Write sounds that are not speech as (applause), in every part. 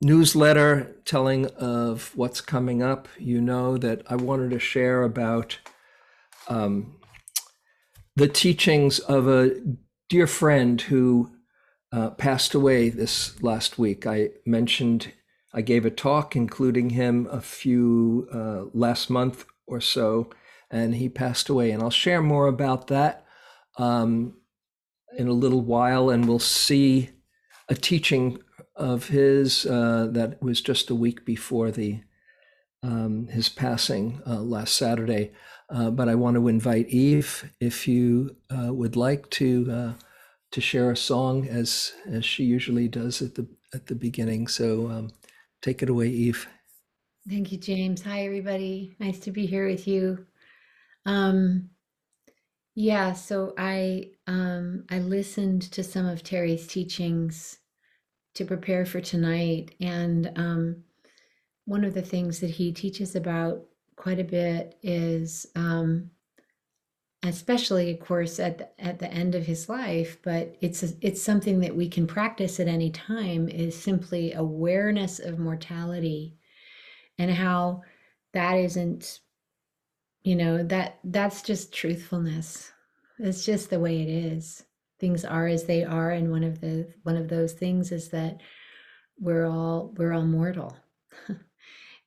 newsletter telling of what's coming up, you know that I wanted to share about um, the teachings of a dear friend who uh, passed away this last week. I mentioned I gave a talk including him a few uh, last month or so, and he passed away. And I'll share more about that um, in a little while, and we'll see a teaching of his uh, that was just a week before the um, his passing uh, last Saturday. Uh, but I want to invite Eve, if you uh, would like to uh, to share a song as as she usually does at the at the beginning. So um, take it away, Eve. Thank you, James. Hi, everybody. Nice to be here with you. Um, yeah, so I um, I listened to some of Terry's teachings to prepare for tonight. And um, one of the things that he teaches about quite a bit is, um, especially, of course, at the, at the end of his life, but it's a, it's something that we can practice at any time. Is simply awareness of mortality, and how that isn't, you know, that that's just truthfulness. It's just the way it is things are as they are and one of the one of those things is that we're all we're all mortal. (laughs)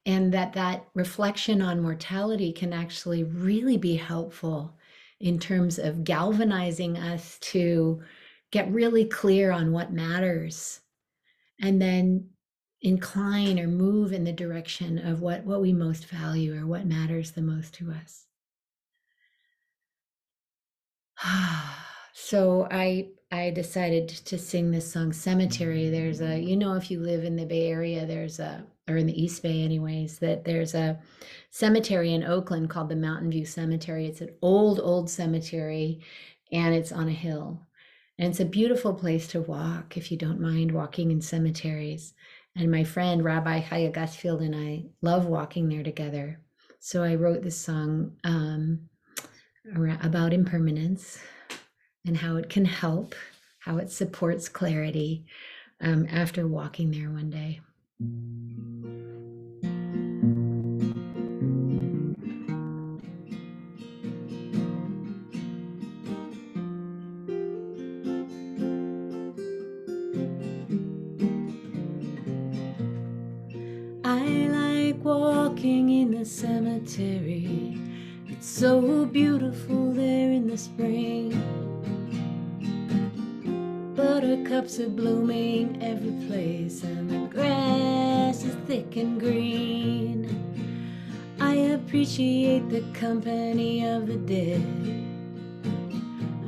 And that that reflection on mortality can actually really be helpful in terms of galvanizing us to get really clear on what matters and then incline or move in the direction of what what we most value or what matters the most to us (sighs) (sighs) So I I decided to sing this song Cemetery. There's a you know if you live in the Bay Area, there's a or in the East Bay anyways, that there's a cemetery in Oakland called the Mountain View Cemetery. It's an old old cemetery and it's on a hill. And it's a beautiful place to walk if you don't mind walking in cemeteries. And my friend Rabbi Chaya Gusfield and I love walking there together. So I wrote this song um, about impermanence and how it can help, how it supports clarity um, after walking there one day. I like walking in the cemetery. It's so beautiful there in the spring. Buttercups are blooming every place, and the grass is thick and green. I appreciate the company of the dead.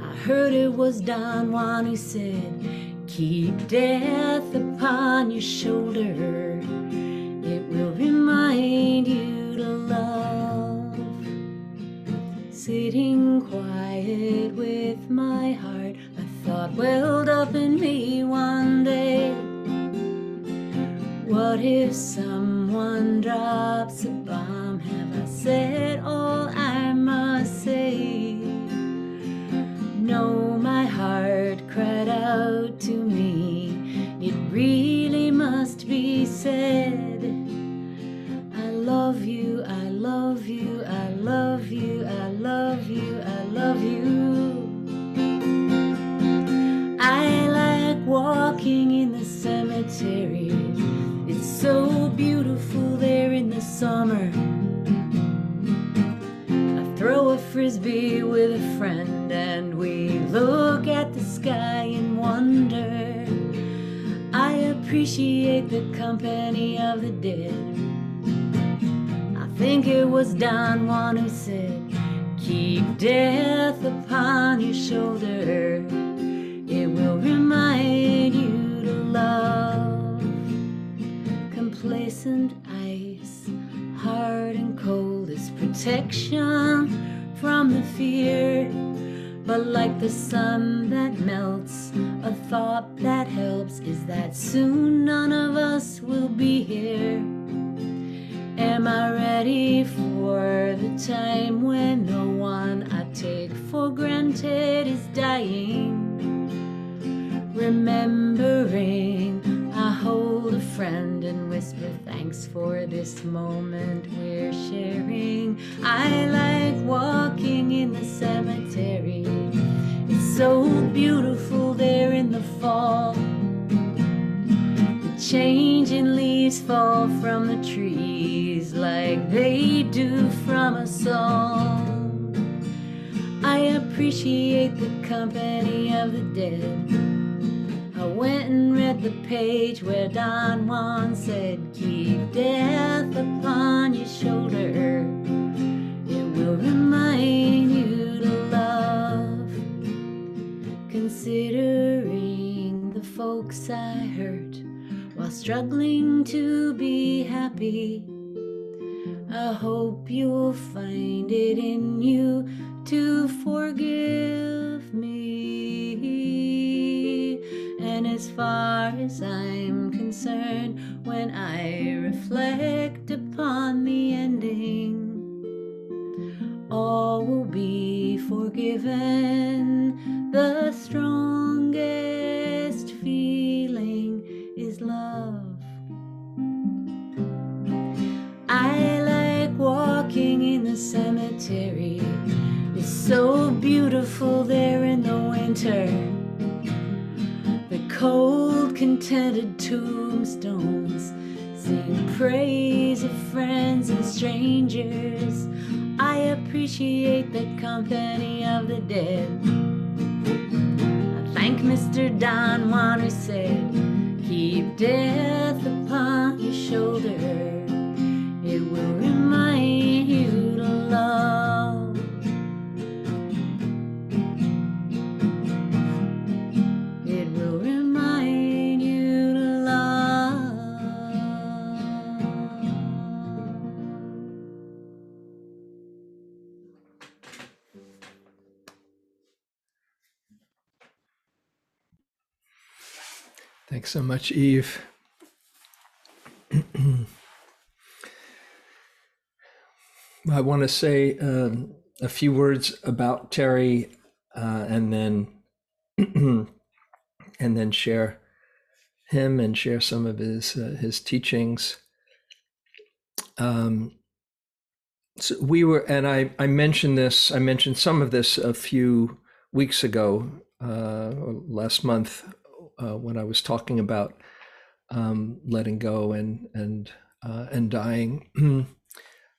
I heard it was Don Juan who said, Keep death upon your shoulder, it will remind you to love. Sitting quiet with my heart thought welled up in me one day. What if someone drops a bomb? Have I said all with a friend and we look at the sky in wonder. I appreciate the company of the dead. I think it was Don Juan who said, Keep death upon your shoulder it will remind you to love. Complacent ice, hard and cold is protection from the fear. But like the sun that melts, a thought that helps is that soon none of us will be here. Am I ready for the time when no one I take for granted is dying? Remembering, hold a friend and whisper thanks for this moment we're sharing. I like walking in the cemetery, it's so beautiful there in the fall. The changing leaves fall from the trees like they do from a song. I appreciate the company of the dead. I went and read the page where Don Juan said, Keep death upon your shoulder. It will remind you to love. Considering the folks I hurt while struggling to be happy. I hope you'll find it in you to forgive me. As far as I'm concerned, when I reflect upon the ending, all will be forgiven. The strongest feeling is love. I like walking in the cemetery. It's so beautiful there in the winter. Cold, contented tombstones sing praise of friends and strangers. I appreciate the company of the dead. I thank Mr. Don Juan who said, Keep death upon your shoulder. So much, Eve. (clears throat) I want to say um, a few words about Terry, uh, and then (clears throat) and then share him and share some of his uh, his teachings. Um, so we were, and I I mentioned this. I mentioned some of this a few weeks ago, uh, last month, uh, when I was talking about um, letting go and and uh, and dying. (clears throat)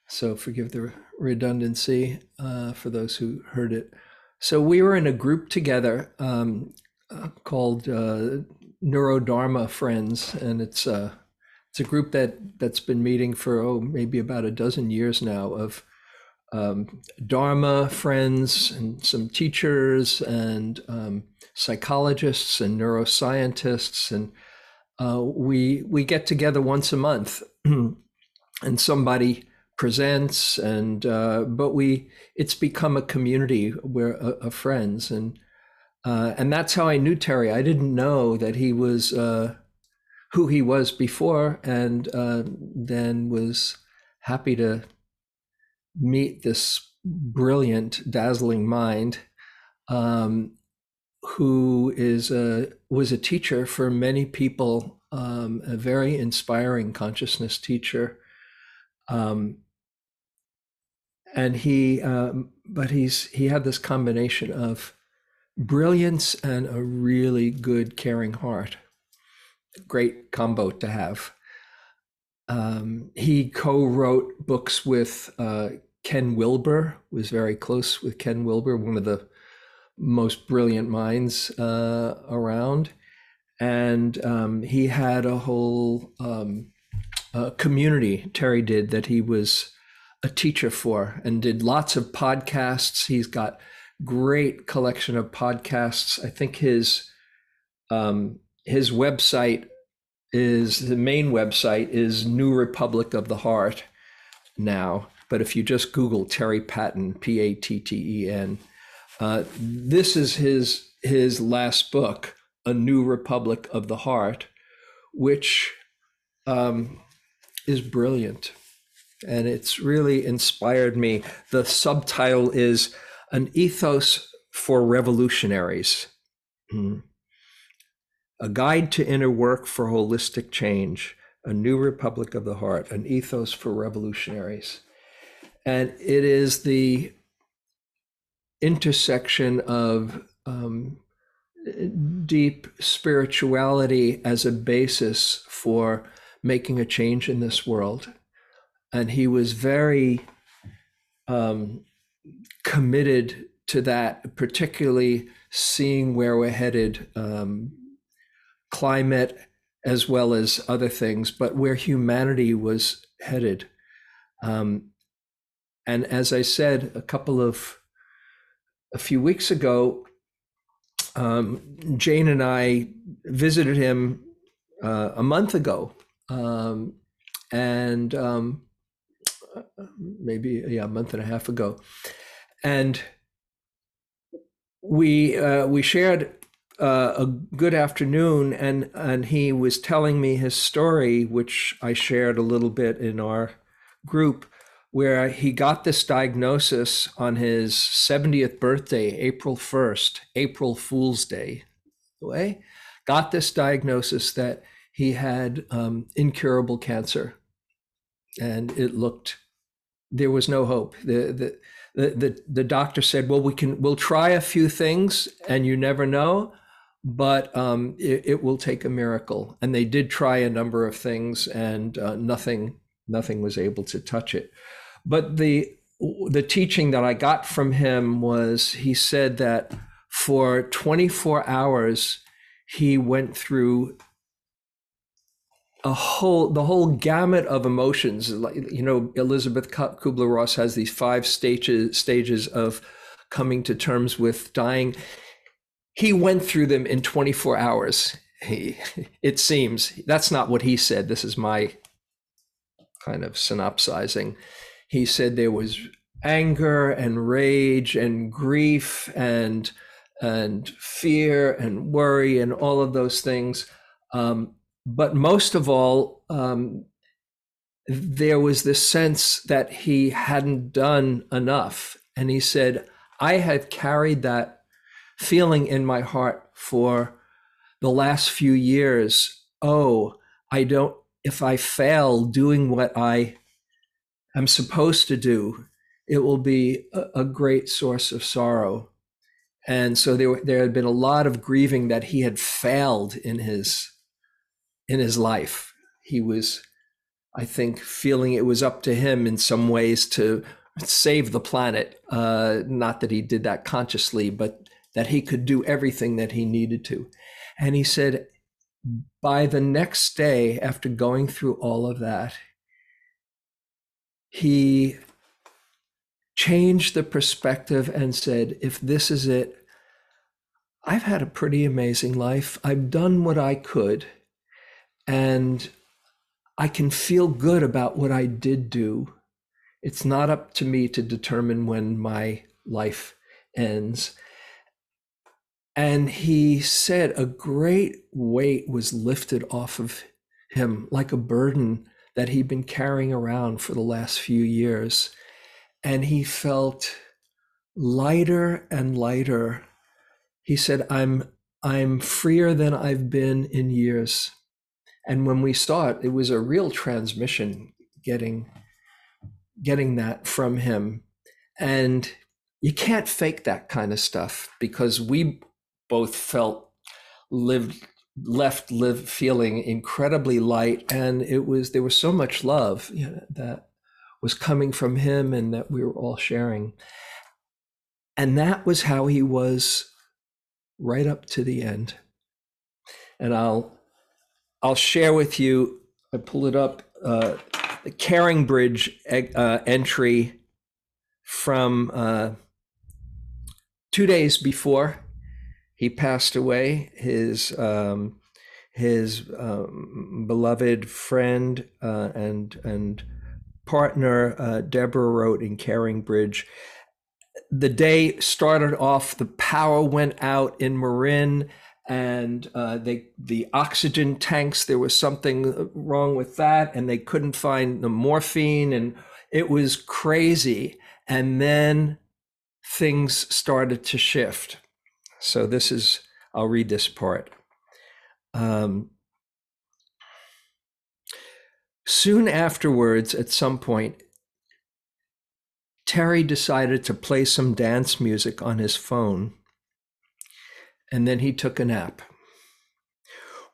so forgive the redundancy uh, for those who heard it. So we were in a group together um, uh, called uh, Neurodharma Friends, and it's a it's a group that that's been meeting for oh maybe about a dozen years now of um, Dharma friends and some teachers and um, psychologists and neuroscientists, and uh, we we get together once a month, (clears throat) and somebody presents, and uh, but we it's become a community where uh, of friends, and uh, and that's how I knew Terry. I didn't know that he was uh, who he was before, and uh, then was happy to meet this brilliant, dazzling mind um, who is a, was a teacher for many people, um, a very inspiring consciousness teacher. Um, and he, um, but he's he had this combination of brilliance and a really good, caring heart. Great combo to have. Um, he co-wrote books with uh, Ken Wilber. Was very close with Ken Wilber, one of the most brilliant minds uh, around, and um, he had a whole um, uh, community. Terry did that he was a teacher for, and did lots of podcasts. He's got great collection of podcasts. I think his um, his website is the main website is New Republic of the Heart, now, but if you just Google Terry Patten, P A T T E N, uh, this is his his last book, A New Republic of the Heart, which um, is brilliant, and it's really inspired me. The subtitle is An Ethos for Revolutionaries. Hmm. A Guide to Inner Work for Holistic Change, A New Republic of the Heart, An Ethos for Revolutionaries. And it is the intersection of um, deep spirituality as a basis for making a change in this world. And he was very um, committed to that, particularly seeing where we're headed, um, climate as well as other things, but where humanity was headed. Um, and as I said a couple of a few weeks ago, um, Jane and I visited him uh, a month ago, um, and um, maybe yeah, a month and a half ago, and we uh, we shared uh, a good afternoon, and and he was telling me his story, which I shared a little bit in our group, where he got this diagnosis on his 70th birthday, April 1st, April Fool's Day, way, got this diagnosis that he had um, incurable cancer, and it looked there was no hope. The, the the, the the doctor said, "Well, we can we'll try a few things, and you never know." But um, it, it, will take a miracle, and they did try a number of things, and uh, nothing nothing was able to touch it. But the the teaching that I got from him was he said that for 24 hours he went through a whole the whole gamut of emotions. You know elizabeth kubler-ross has these five stages stages of coming to terms with dying. He went through them in 24 hours. He, (laughs) it seems. That's not what he said. This is my kind of synopsizing he said there was anger and rage and grief and and fear and worry and all of those things. Um, but most of all, um, there was this sense that he hadn't done enough. And he said, I have carried that feeling in my heart for the last few years. Oh, I don't, if I fail doing what I am supposed to do, it will be a, a great source of sorrow. And so there, there had been a lot of grieving that he had failed in his in his life. He was, I think, feeling it was up to him in some ways to save the planet. Uh, not that he did that consciously, but that he could do everything that he needed to. And he said, by the next day, after going through all of that, he changed the perspective and said, if this is it, I've had a pretty amazing life. I've done what I could, and I can feel good about what I did do. It's not up to me to determine when my life ends. And he said a great weight was lifted off of him, like a burden that he'd been carrying around for the last few years. And he felt lighter and lighter. He said, I'm I'm freer than I've been in years. And when we saw it, it was a real transmission getting getting that from him. And you can't fake that kind of stuff because we both felt lived left live feeling incredibly light and it was there was so much love you know, that was coming from him and that we were all sharing. And that was how he was right up to the end. And i'll i'll share with you i pull it up uh, the CaringBridge uh, entry from uh, two days before he passed away. His um, his um, beloved friend uh, and and partner uh, Deborah wrote in Caring Bridge. The day started off, the power went out in Marin, and uh, they the oxygen tanks. There was something wrong with that, and they couldn't find the morphine, and it was crazy. And then things started to shift. So this is I'll read this part. Um, soon afterwards, at some point, Terry decided to play some dance music on his phone, and then he took a nap.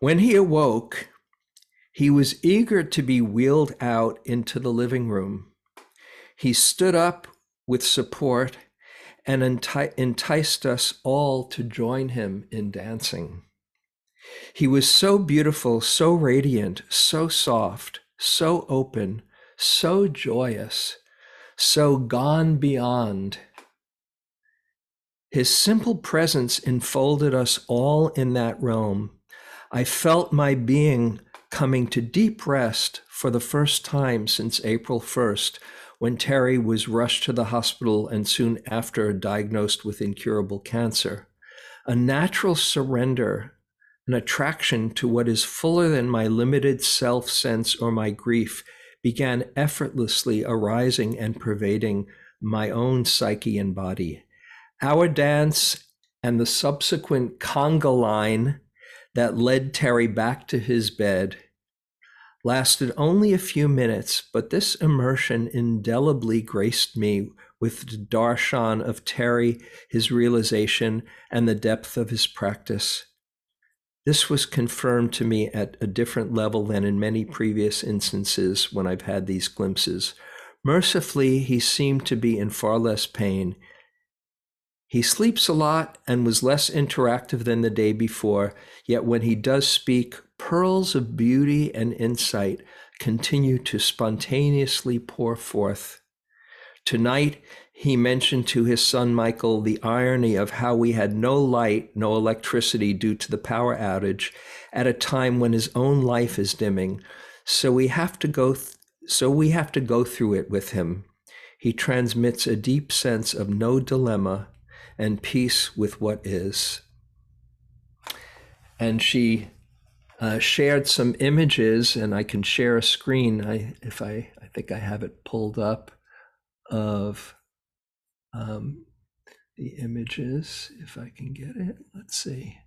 When he awoke, he was eager to be wheeled out into the living room. He stood up with support and enticed us all to join him in dancing. He was so beautiful, so radiant, so soft, so open, so joyous, so gone beyond. His simple presence enfolded us all in that realm. I felt my being coming to deep rest for the first time since April 1st, when Terry was rushed to the hospital and soon after diagnosed with incurable cancer. A natural surrender, an attraction to what is fuller than my limited self sense or my grief began effortlessly arising and pervading my own psyche and body. Our dance and the subsequent conga line that led Terry back to his bed lasted only a few minutes, but this immersion indelibly graced me with the darshan of Terry, his realization, and the depth of his practice. This was confirmed to me at a different level than in many previous instances when I've had these glimpses. Mercifully, he seemed to be in far less pain. He sleeps a lot and was less interactive than the day before, yet when he does speak, pearls of beauty and insight continue to spontaneously pour forth. Tonight, he mentioned to his son Michael the irony of how we had no light, no electricity due to the power outage at a time when his own life is dimming. So we have to go th- so we have to go through it with him. He transmits a deep sense of no dilemma and peace with what is. And she uh, shared some images, and I can share a screen. I, if I, I think I have it pulled up of um, the images. If I can get it, let's see.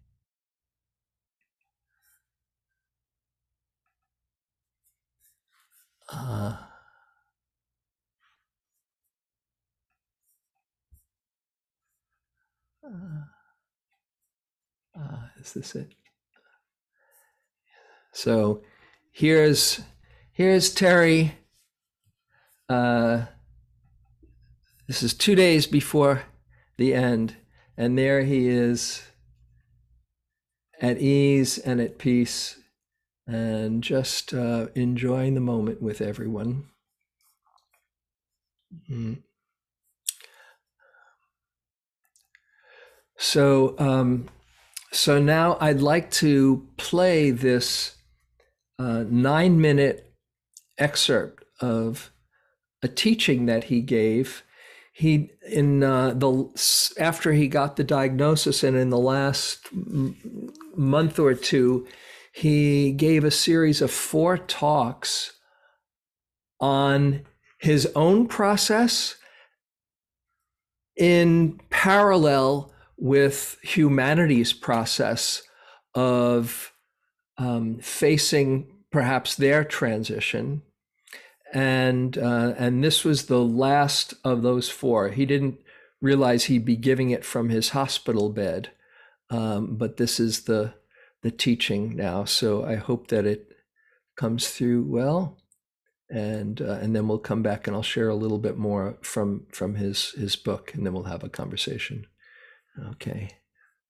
Uh, uh, uh, is this it? So here's here's Terry. Uh, this is two days before the end, and there he is at ease and at peace and just uh, enjoying the moment with everyone. Mm. So, um, so now I'd like to play this uh, nine minute excerpt of a teaching that he gave. He in uh, the after he got the diagnosis and in the last m- month or two, he gave a series of four talks on his own process in parallel with humanity's process of um, facing perhaps their transition. And uh, and this was the last of those four. He didn't realize he'd be giving it from his hospital bed, um, but this is the the teaching now. So I hope that it comes through well, and uh, and then we'll come back and I'll share a little bit more from from his his book, and then we'll have a conversation. Okay,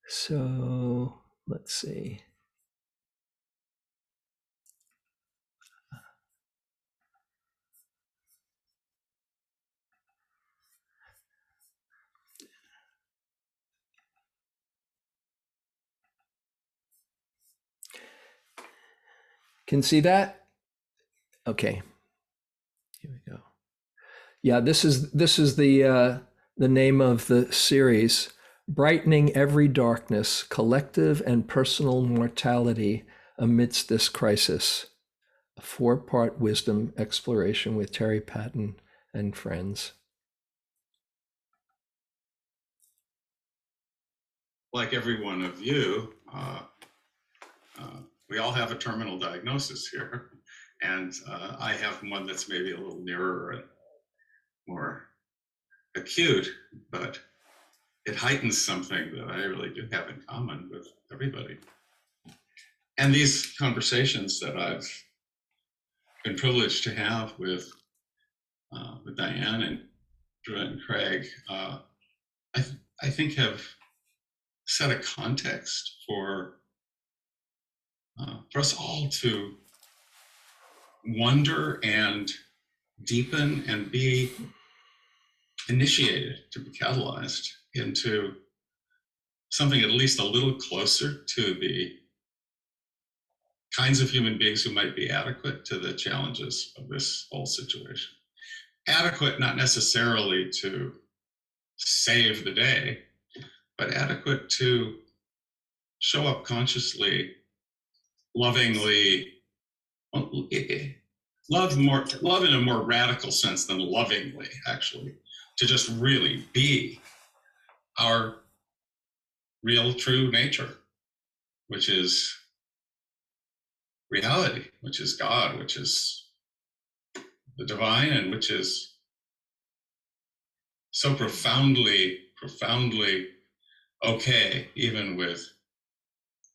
so let's see. Can see that? Okay. Here we go. Yeah, this is this is the uh, the name of the series, brightening every darkness, collective and personal mortality amidst this crisis. A four-part wisdom exploration with Terry Patten and friends. like every one of you, uh, uh, we all have a terminal diagnosis here. And uh, I have one that's maybe a little nearer and more acute, but it heightens something that I really do have in common with everybody. And these conversations that I've been privileged to have with uh, with Diane and Drew and Craig, uh, I, th- I think have set a context for uh, for us all to wonder and deepen and be initiated to be catalyzed into something at least a little closer to the kinds of human beings who might be adequate to the challenges of this whole situation. Adequate not necessarily to save the day but adequate to show up consciously, lovingly, oh, love more, love in a more radical sense than lovingly, actually, to just really be our real, true nature, which is reality, which is God, which is the divine, and which is so profoundly, profoundly okay, even with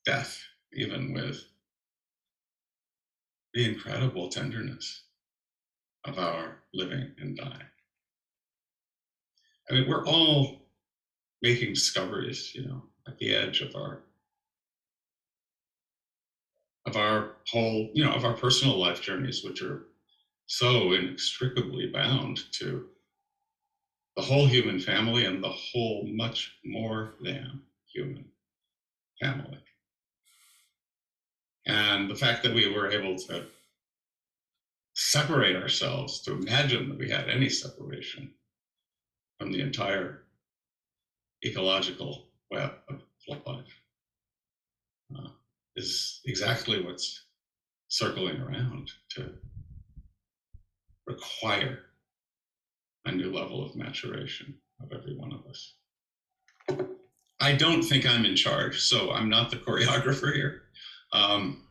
death, even with the incredible tenderness of our living and dying. I mean, we're all making discoveries, you know, at the edge of our of our whole, you know, of our personal life journeys, which are so inextricably bound to the whole human family and the whole much more than human family. And the fact that we were able to separate ourselves, to imagine that we had any separation from the entire ecological web of life, uh, is exactly what's circling around to require a new level of maturation of every one of us. I don't think I'm in charge, so I'm not the choreographer here. Um,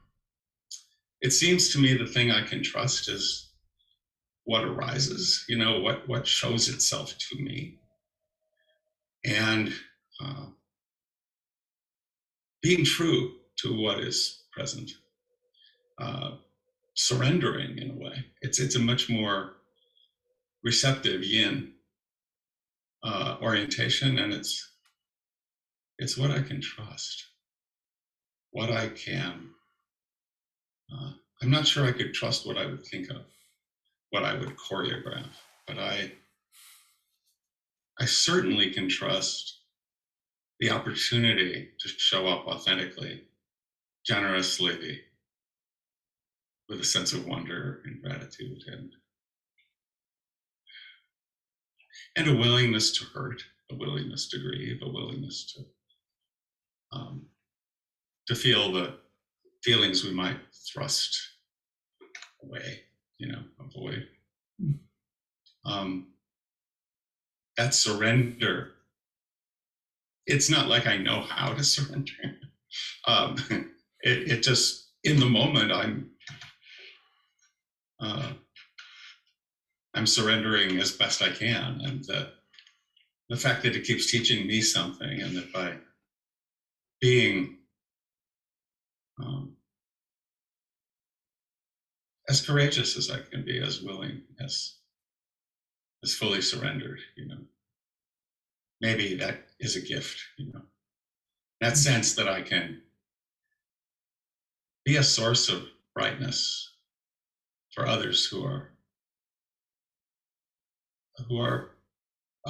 it seems to me the thing I can trust is what arises, you know, what what shows itself to me, and uh, being true to what is present, uh, surrendering in a way. It's it's a much more receptive yin uh, orientation, and it's it's what I can trust, what I can. Uh, I'm not sure I could trust what I would think of, what I would choreograph, but I I certainly can trust the opportunity to show up authentically, generously, with a sense of wonder and gratitude and and a willingness to hurt, a willingness to grieve, a willingness to um, to feel the feelings we might thrust away, you know, avoid. Um, that surrender. It's not like I know how to (laughs) surrender. Um, it, it just in the moment I'm uh, I'm surrendering as best I can, and the the fact that it keeps teaching me something, and that by being um, as courageous as I can be, as willing, as as fully surrendered, you know, maybe that is a gift, you know, that sense that I can be a source of brightness for others who are who are,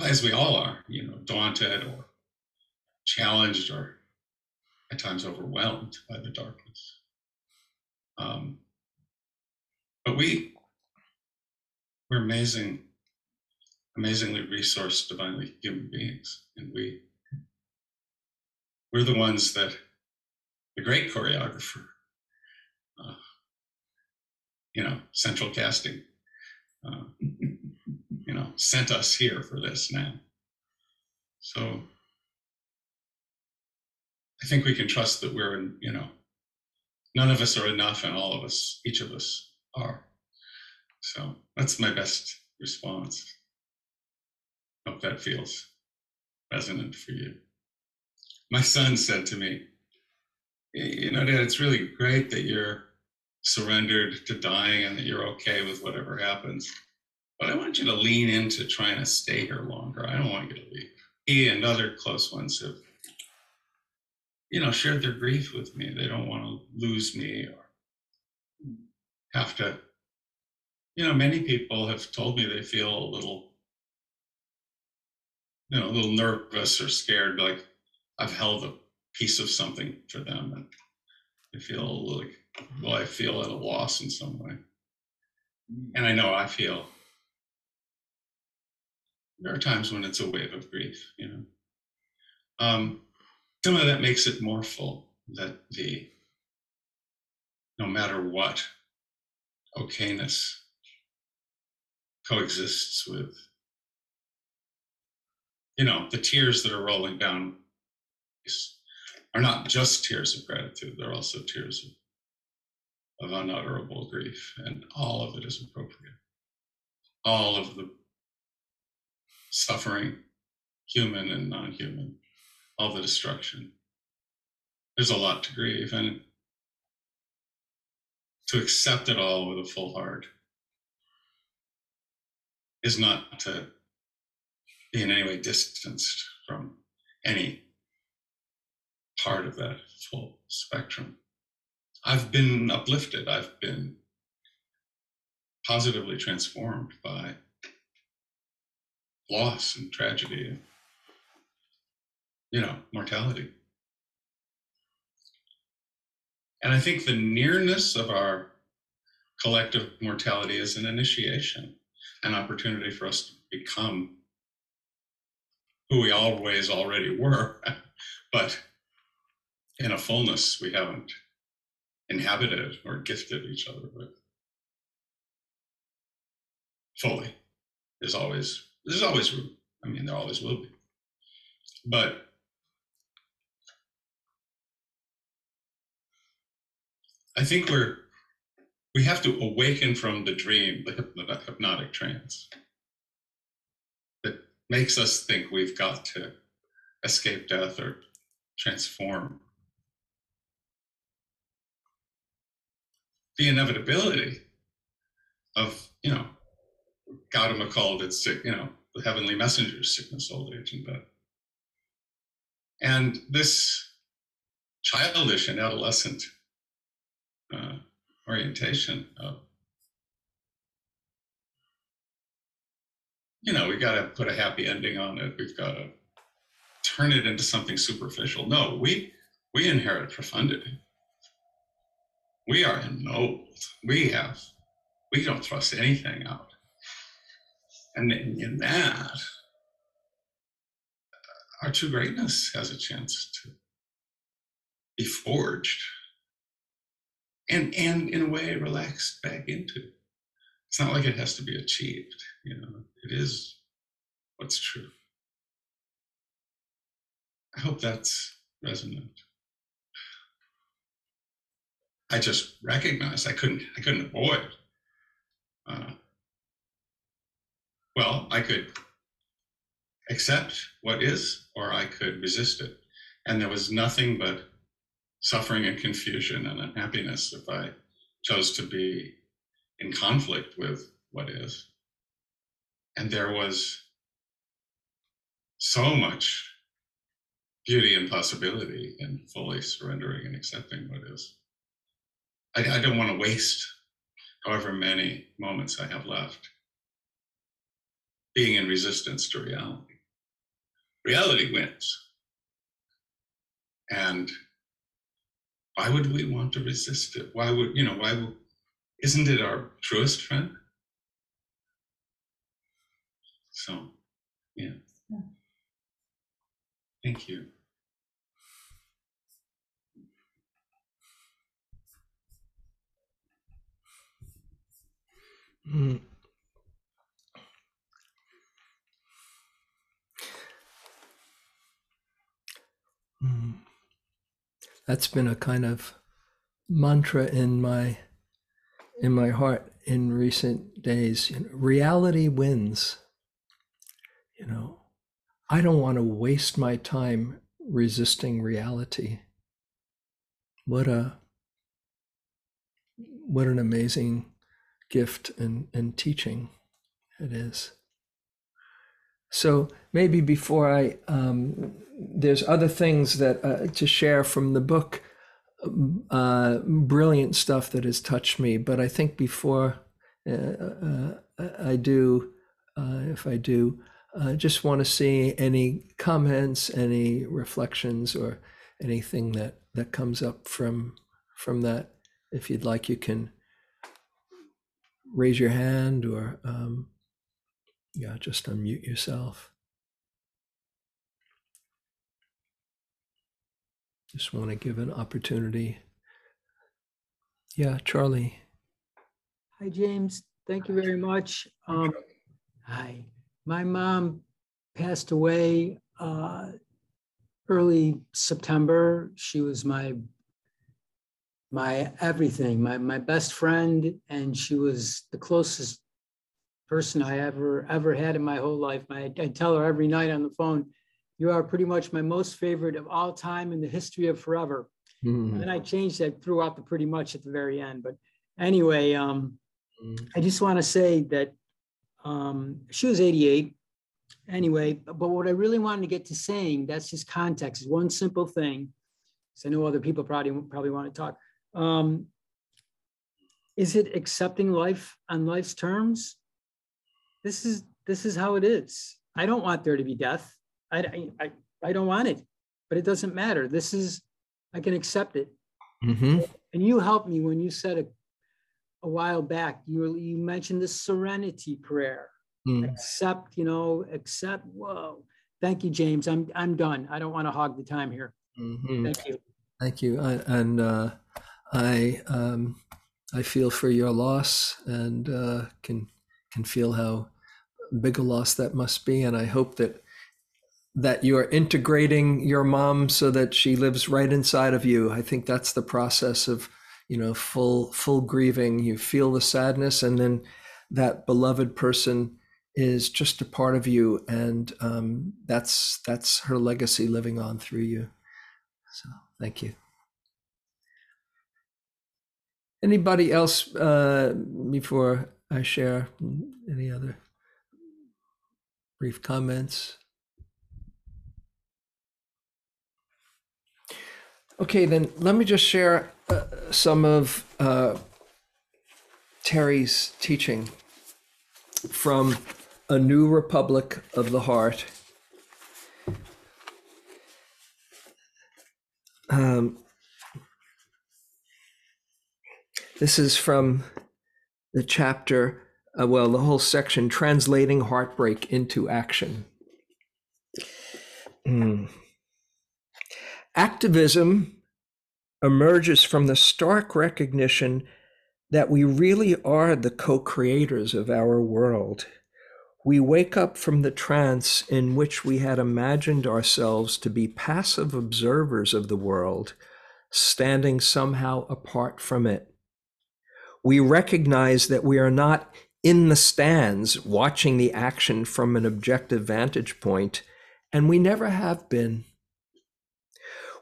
as we all are, you know, daunted or challenged or at times overwhelmed by the darkness. Um, but we we're amazing, amazingly resourced, divinely human beings, and we we're the ones that the great choreographer, uh, you know, central casting, uh, (laughs) you know, sent us here for this now. So I think we can trust that we're, in, you know, none of us are enough, and all of us, each of us, are. So that's my best response. Hope that feels resonant for you. My son said to me, You know, Dad, it's really great that you're surrendered to dying and that you're okay with whatever happens. But I want you to lean into trying to stay here longer. I don't want you to leave. He and other close ones have, you know, shared their grief with me. They don't want to lose me or have to you know, many people have told me they feel a little, you know, a little nervous or scared, like I've held a piece of something for them, and they feel like, well, I feel at a loss in some way, and I know I feel. There are times when it's a wave of grief, you know. Um, some of that makes it more full. That the no matter what okayness coexists with you know the tears that are rolling down are not just tears of gratitude they're also tears of, of unutterable grief and all of it is appropriate all of the suffering human and non-human all the destruction there's a lot to grieve and to accept it all with a full heart is not to be in any way distanced from any part of that full spectrum. I've been uplifted, I've been positively transformed by loss and tragedy you know, mortality. And I think the nearness of our collective mortality is an initiation an opportunity for us to become who we always already were, (laughs) but in a fullness we haven't inhabited or gifted each other with fully. There's always there's always room. I mean, there always will be. But I think we're we have to awaken from the dream, the hypnotic trance that makes us think we've got to escape death or transform. The inevitability of, you know, Gautama called it you know, the heavenly messengers, sickness, old age, and death. And this childish and adolescent uh, orientation of you know we got to put a happy ending on it. We've got to turn it into something superficial. No we we inherit profundity. We are ennobled. We have we don't thrust anything out. And in, in that our true greatness has a chance to be forged and and in a way relax back into. It's not like it has to be achieved, you know. It is what's true. I hope that's resonant. I just recognized I couldn't I couldn't avoid. Uh, well, I could accept what is, or I could resist it, and there was nothing but suffering and confusion and unhappiness if I chose to be in conflict with what is. And there was so much beauty and possibility in fully surrendering and accepting what is. I, I don't want to waste however many moments I have left being in resistance to reality. Reality wins. And why would we want to resist it? Why would, you know, why would, isn't it our truest friend? So, yeah. Thank you. Mm. Mm. That's been a kind of mantra in my in my heart in recent days. You know, reality wins. You know, I don't want to waste my time resisting reality. What a what an amazing gift and, and teaching it is. So maybe before I, um, there's other things that uh, to share from the book, uh, brilliant stuff that has touched me. But I think before uh, uh, I do, uh, if I do, I just want to see any comments, any reflections, or anything that that comes up from from that. If you'd like, you can raise your hand or um, yeah, just unmute yourself. Just want to give an opportunity. Yeah, Charlie. Hi, James. Thank you very much. Um, hi. My mom passed away uh, early September. She was my my everything, my my best friend, and she was the closest person I ever ever had in my whole life. My, I tell her every night on the phone, "You are pretty much my most favorite of all time in the history of forever." Mm, And I changed that throughout the pretty much at the very end. But anyway, um, mm, I just want to say that um, she was 88 anyway. But what I really wanted to get to saying, that's just context, is one simple thing. Because I know other people probably probably want to talk. Um, is it accepting life on life's terms? This is this is how it is. I don't want there to be death. I, I, I don't want it, but it doesn't matter. This is I can accept it. mhm, And you helped me when you said a, a while back, you, were- you mentioned the serenity prayer. mm. Accept, you know, accept, whoa. Thank you, James. I'm, I'm done. I don't want to hog the time here. Mhm. Thank you. Thank you. I, and uh, I um, I feel for your loss and uh, can can feel how big a loss that must be. And I hope that that you are integrating your mom so that she lives right inside of you. I think that's the process of you know full full grieving. You feel the sadness, and then that beloved person is just a part of you, and um, that's that's her legacy living on through you. So thank you. Anybody else uh, before I share any other brief comments? Okay, then let me just share uh, some of uh, Terry's teaching from A New Republic of the Heart. Um, this is from the chapter, uh, well, the whole section, Translating Heartbreak into Action. Mm. Activism emerges from the stark recognition that we really are the co creators of our world. We wake up from the trance in which we had imagined ourselves to be passive observers of the world, standing somehow apart from it. We recognize that we are not in the stands watching the action from an objective vantage point, and we never have been.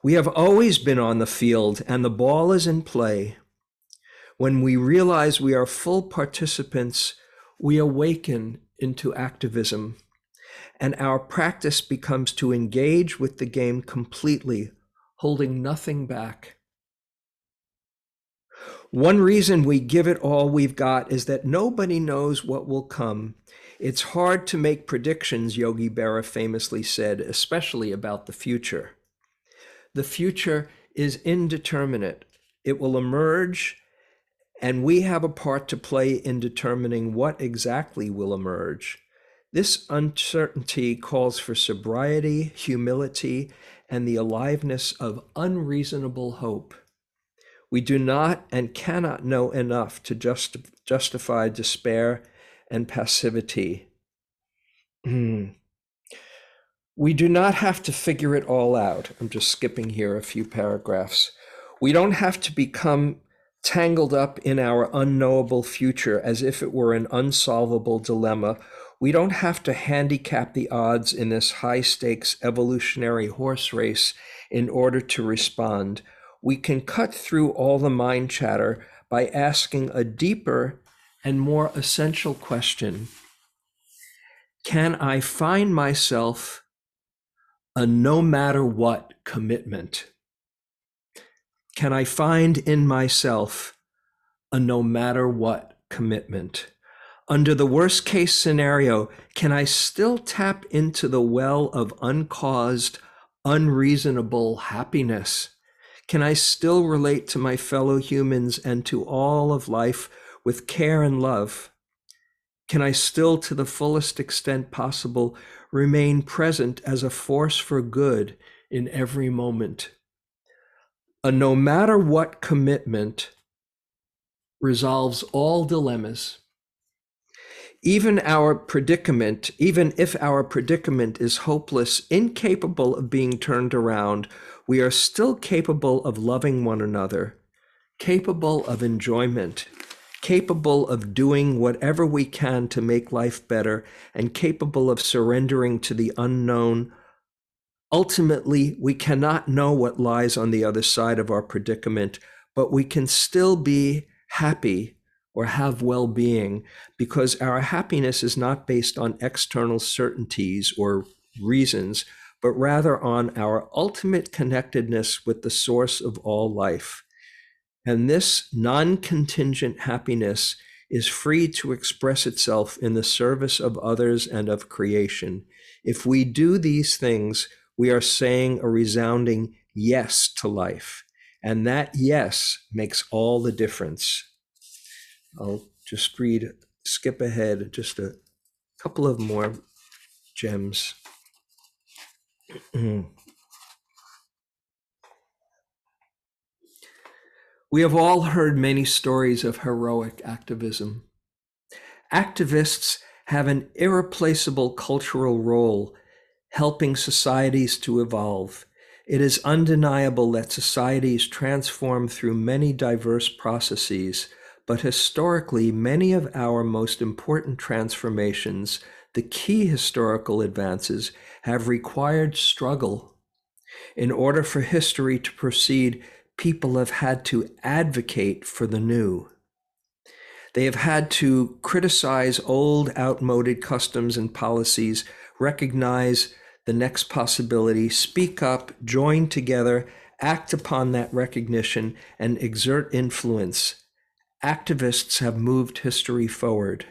We have always been on the field, and the ball is in play. When we realize we are full participants, we awaken into activism, and our practice becomes to engage with the game completely, holding nothing back. One reason we give it all we've got is that nobody knows what will come. It's hard to make predictions, Yogi Berra famously said, especially about the future. The future is indeterminate. It will emerge, and we have a part to play in determining what exactly will emerge. This uncertainty calls for sobriety, humility, and the aliveness of unreasonable hope. We do not and cannot know enough to just, justify despair and passivity. Hmm. We do not have to figure it all out. I'm just skipping here a few paragraphs. We don't have to become tangled up in our unknowable future as if it were an unsolvable dilemma. We don't have to handicap the odds in this high stakes evolutionary horse race in order to respond. We can cut through all the mind chatter by asking a deeper and more essential question Can I find myself a no matter what commitment? Can I find in myself a no matter what commitment? Under the worst case scenario, can I still tap into the well of uncaused, unreasonable happiness? Can I still relate to my fellow humans and to all of life with care and love? Can I still, to the fullest extent possible, remain present as a force for good in every moment? A no matter what commitment resolves all dilemmas. Even our predicament, even if our predicament is hopeless, incapable of being turned around, we are still capable of loving one another, capable of enjoyment, capable of doing whatever we can to make life better, and capable of surrendering to the unknown. Ultimately, we cannot know what lies on the other side of our predicament, but we can still be happy or have well being because our happiness is not based on external certainties or reasons, but rather on our ultimate connectedness with the source of all life. And this non contingent happiness is free to express itself in the service of others and of creation. If we do these things, we are saying a resounding yes to life. And that yes makes all the difference. I'll just read, skip ahead just a couple of more gems. (clears throat) we have all heard many stories of heroic activism. Activists have an irreplaceable cultural role helping societies to evolve. It is undeniable that societies transform through many diverse processes, but historically, many of our most important transformations, the key historical advances, have required struggle. In order for history to proceed, people have had to advocate for the new. They have had to criticize old, outmoded customs and policies, recognize the next possibility, speak up, join together, act upon that recognition, and exert influence. Activists have moved history forward.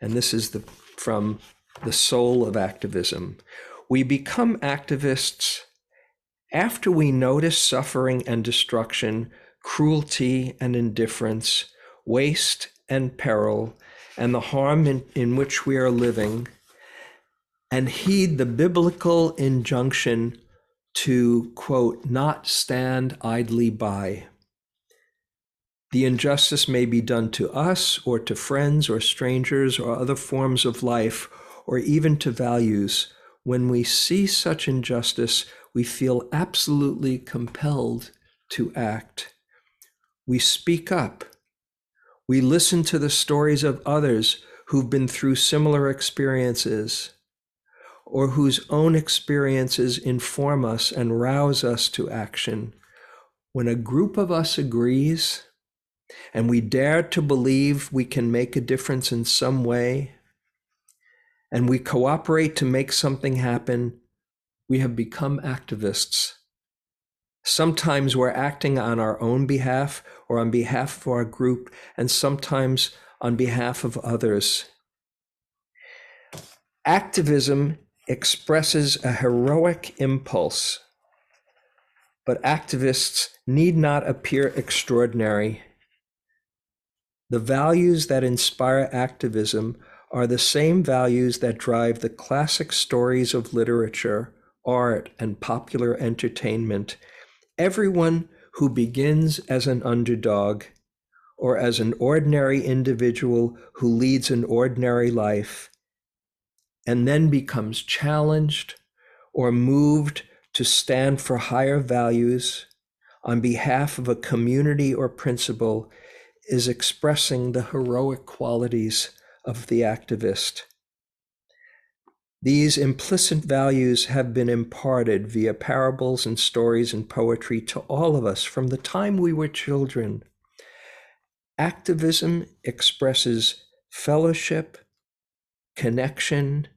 And this is the, from the soul of activism. We become activists after we notice suffering and destruction, cruelty and indifference, waste and peril, and the harm in, in which we are living, and heed the biblical injunction to, quote, not stand idly by. The injustice may be done to us or to friends or strangers or other forms of life or even to values. When we see such injustice, we feel absolutely compelled to act. We speak up. We listen to the stories of others who've been through similar experiences or whose own experiences inform us and rouse us to action. When a group of us agrees and we dare to believe we can make a difference in some way, and we cooperate to make something happen, we have become activists. Sometimes we're acting on our own behalf or on behalf of our group, and sometimes on behalf of others. Activism expresses a heroic impulse, but activists need not appear extraordinary. The values that inspire activism are the same values that drive the classic stories of literature, art, and popular entertainment. Everyone who begins as an underdog or as an ordinary individual who leads an ordinary life and then becomes challenged or moved to stand for higher values on behalf of a community or principle is expressing the heroic qualities of the activist. These implicit values have been imparted via parables and stories and poetry to all of us from the time we were children. Activism expresses fellowship, connection,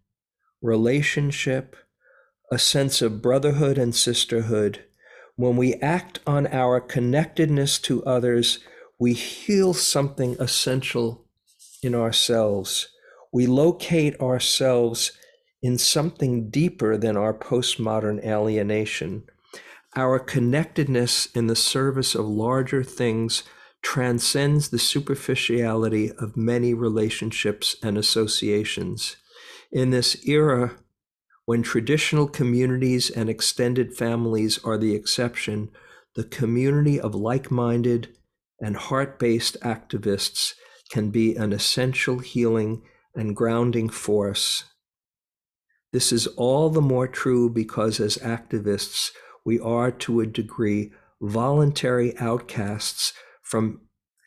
relationship, a sense of brotherhood and sisterhood. When we act on our connectedness to others, we heal something essential in ourselves. We locate ourselves in something deeper than our postmodern alienation. Our connectedness in the service of larger things transcends the superficiality of many relationships and associations. In this era, when traditional communities and extended families are the exception, the community of like minded and heart based activists can be an essential healing and grounding force. This is all the more true because, as activists, we are to a degree voluntary outcasts from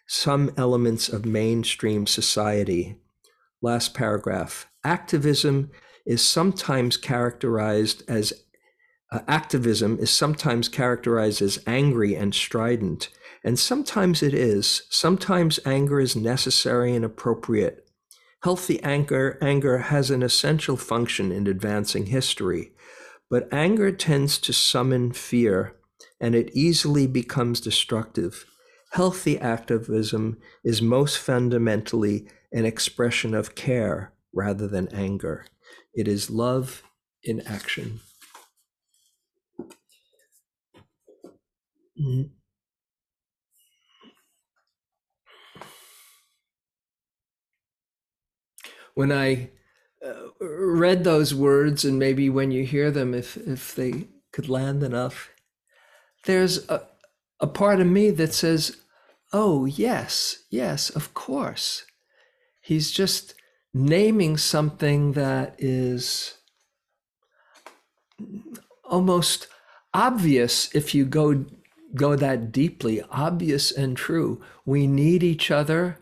some elements of mainstream society. Last paragraph. Activism is sometimes characterized as uh, activism is sometimes characterized as angry and strident, and sometimes it is. Sometimes anger is necessary and appropriate. Healthy anger, anger has an essential function in advancing history, but anger tends to summon fear, and it easily becomes destructive. Healthy activism is most fundamentally an expression of care rather than anger. It is love in action. Mm. When I uh, read those words, and maybe when you hear them, if if they could land enough, there's a, a part of me that says, "Oh yes, yes, of course." He's just naming something that is almost obvious if you go go that deeply obvious and true we need each other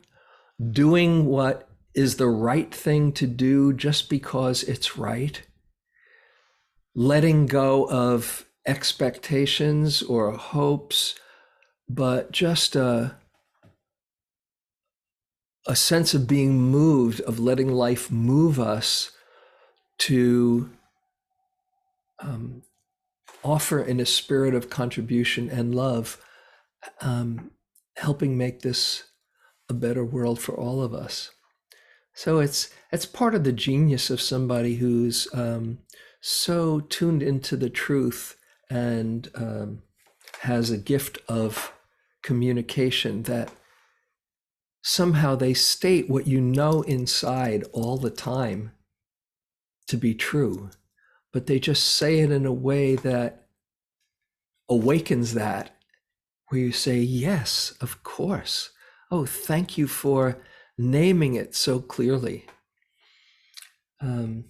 doing what is the right thing to do just because it's right letting go of expectations or hopes but just a a sense of being moved, of letting life move us to um, offer in a spirit of contribution and love, um, helping make this a better world for all of us. So it's it's part of the genius of somebody who's um, so tuned into the truth and um, has a gift of communication that somehow they state what you know inside all the time to be true, but they just say it in a way that awakens that, where you say, Yes, of course. Oh, thank you for naming it so clearly. Um,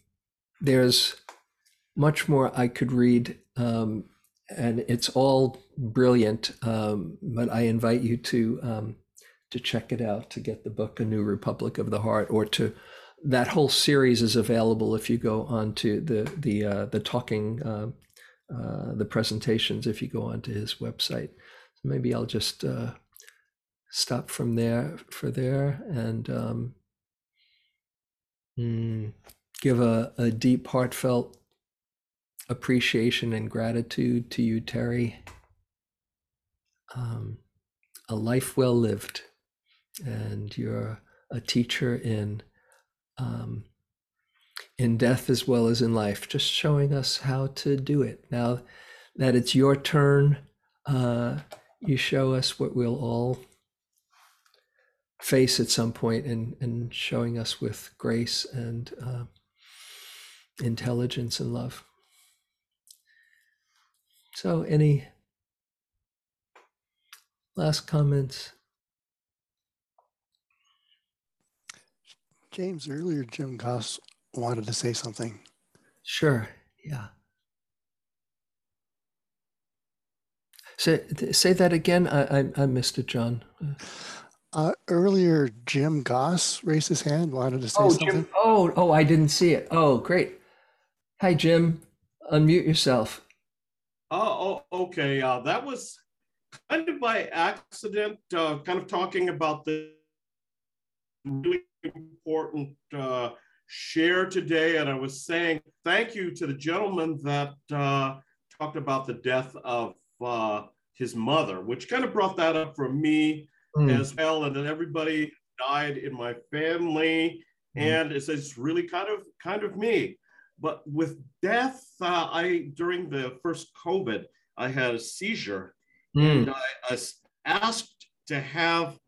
there's much more I could read, um, and it's all brilliant, um, but I invite you to um, to check it out to get the book a new republic of the heart or to that whole series is available if you go on to the the uh, the talking uh, uh, the presentations if you go onto his website so maybe i'll just uh, stop from there for there and um, mm, give a, a deep heartfelt appreciation and gratitude to you terry um, a life well lived and you're a teacher in um, in death as well as in life, just showing us how to do it. Now that it's your turn, uh, you show us what we'll all face at some point and and showing us with grace and uh, intelligence and love. So, any last comments? James, earlier Jim Goss wanted to say something. Sure. Yeah. Say say that again. I I, I missed it, John. Uh, earlier, Jim Goss raised his hand, wanted to say Oh, something. Jim. Oh, oh, I didn't see it. Oh, great. Hi, Jim. Unmute yourself. Oh, oh, okay. Uh, that was kind of by accident, uh, kind of talking about the really important uh, share today. And I was saying thank you to the gentleman that uh, talked about the death of uh, his mother, which kind of brought that up for me Mm, as well. And then everybody died in my family. Mhm. And it's, it's really kind of kind of me. But with death, uh, I during the first COVID, I had a seizure mm, and I asked to have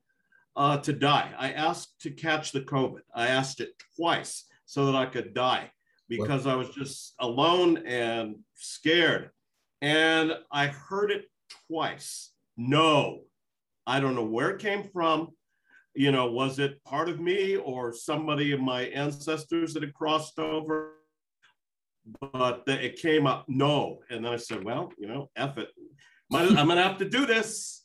uh, to die. I asked to catch the COVID. I asked it twice so that I could die because I was just alone and scared. And I heard it twice. No, I don't know where it came from. You know, was it part of me or somebody of my ancestors that had crossed over? But it came up no. And then I said, well, you know, F it. I'm going to have to do this.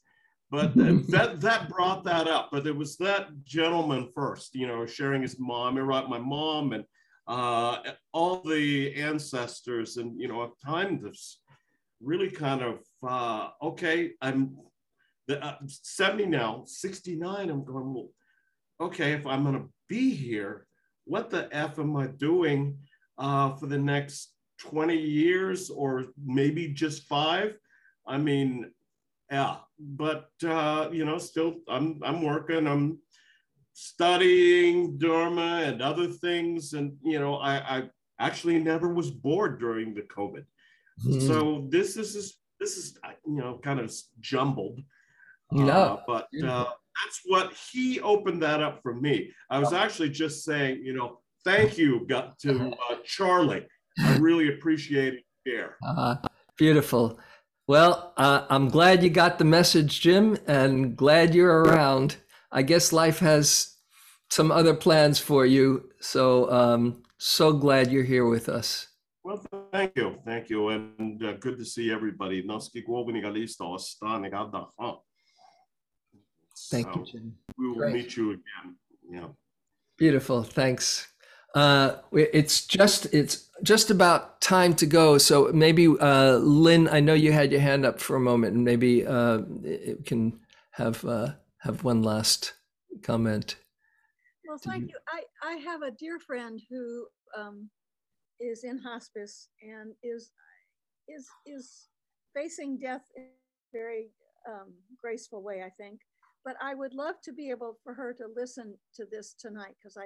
But (laughs) that that brought that up. But it was that gentleman first, you know, sharing his mom, right, my mom and uh, all the ancestors. And, you know, I've timed this really kind of, uh, okay, I'm the, uh, 70 now, 69. I'm going, well, okay, if I'm going to be here, what the F am I doing uh, for the next 20 years or maybe just five? I mean, yeah, but uh, you know, still I'm I'm working, I'm studying Dharma and other things, and you know, I, I actually never was bored during the COVID. mm. So this is this is you know kind of jumbled. No. Uh, but uh, that's what he opened that up for me. I was actually just saying, you know, thank you got to uh, Charlie. I really appreciate it here. Uh, beautiful. Well, uh, I'm glad you got the message, Jim, and glad you're around. I guess life has some other plans for you. So, um, so glad you're here with us. Well, thank you, thank you, and uh, good to see everybody. Noski głowni galista ostani gada, huh? Thank So you, Jim. We will Great. meet you again. Yeah. Beautiful. Thanks. Uh, it's just it's just about time to go. So maybe uh, Lynn, I know you had your hand up for a moment, and maybe uh, it can have uh, have one last comment. Well, thank you- you. I, I have a dear friend who um, is in hospice and is is is facing death in a very um, graceful way, I think. But I would love to be able for her to listen to this tonight because I,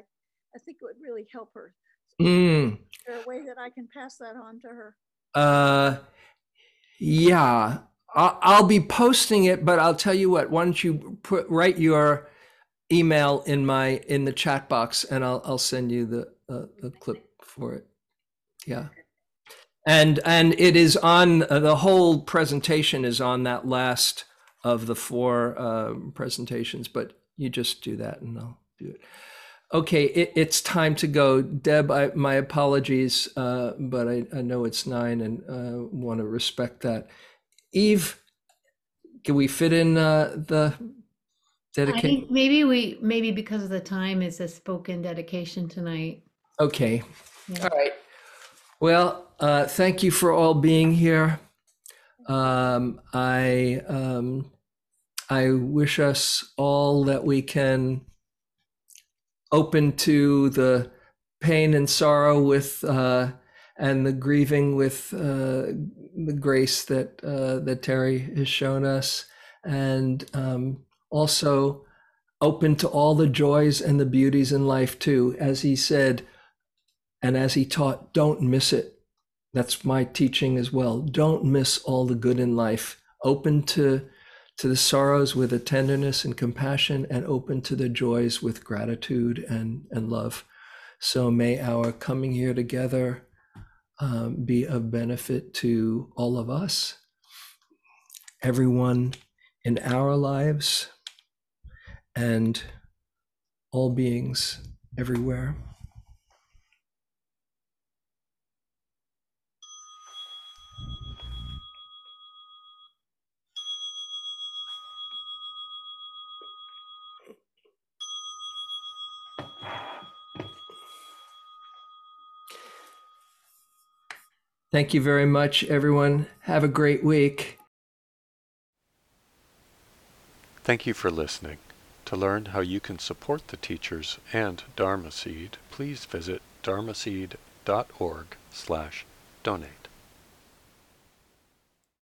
I think it would really help her. Mm, Is there a way that I can pass that on to her? uh, yeah, I'll, I'll be posting it, but I'll tell you what. Why don't you put write your email in my in the chat box, and I'll I'll send you the uh, the clip for it. Yeah. And and it is on uh, the whole presentation is on that last of the four uh, presentations, but you just do that and I'll do it. Okay, it, it's time to go. Deb, I, my apologies, uh, but I, I know it's nine and uh, want to respect that. Eve, can we fit in uh, the dedication? maybe we, maybe because of the time, it's a spoken dedication tonight. Okay. Yeah. All right. Well, uh, thank you for all being here. Um, I um, I wish us all that we can open to the pain and sorrow with uh, and the grieving with uh, the grace that uh, that Terry has shown us, and um, also open to all the joys and the beauties in life too. As he said, and as he taught, don't miss it. That's my teaching as well. Don't miss all the good in life. Open to to the sorrows with a tenderness and compassion, and open to the joys with gratitude and, and love. So may our coming here together um, be of benefit to all of us, everyone in our lives, and all beings everywhere. Thank you very much, everyone. Have a great week. Thank you for listening. To learn how you can support the teachers and Dharma Seed, please visit dharmaseed.org slash donate.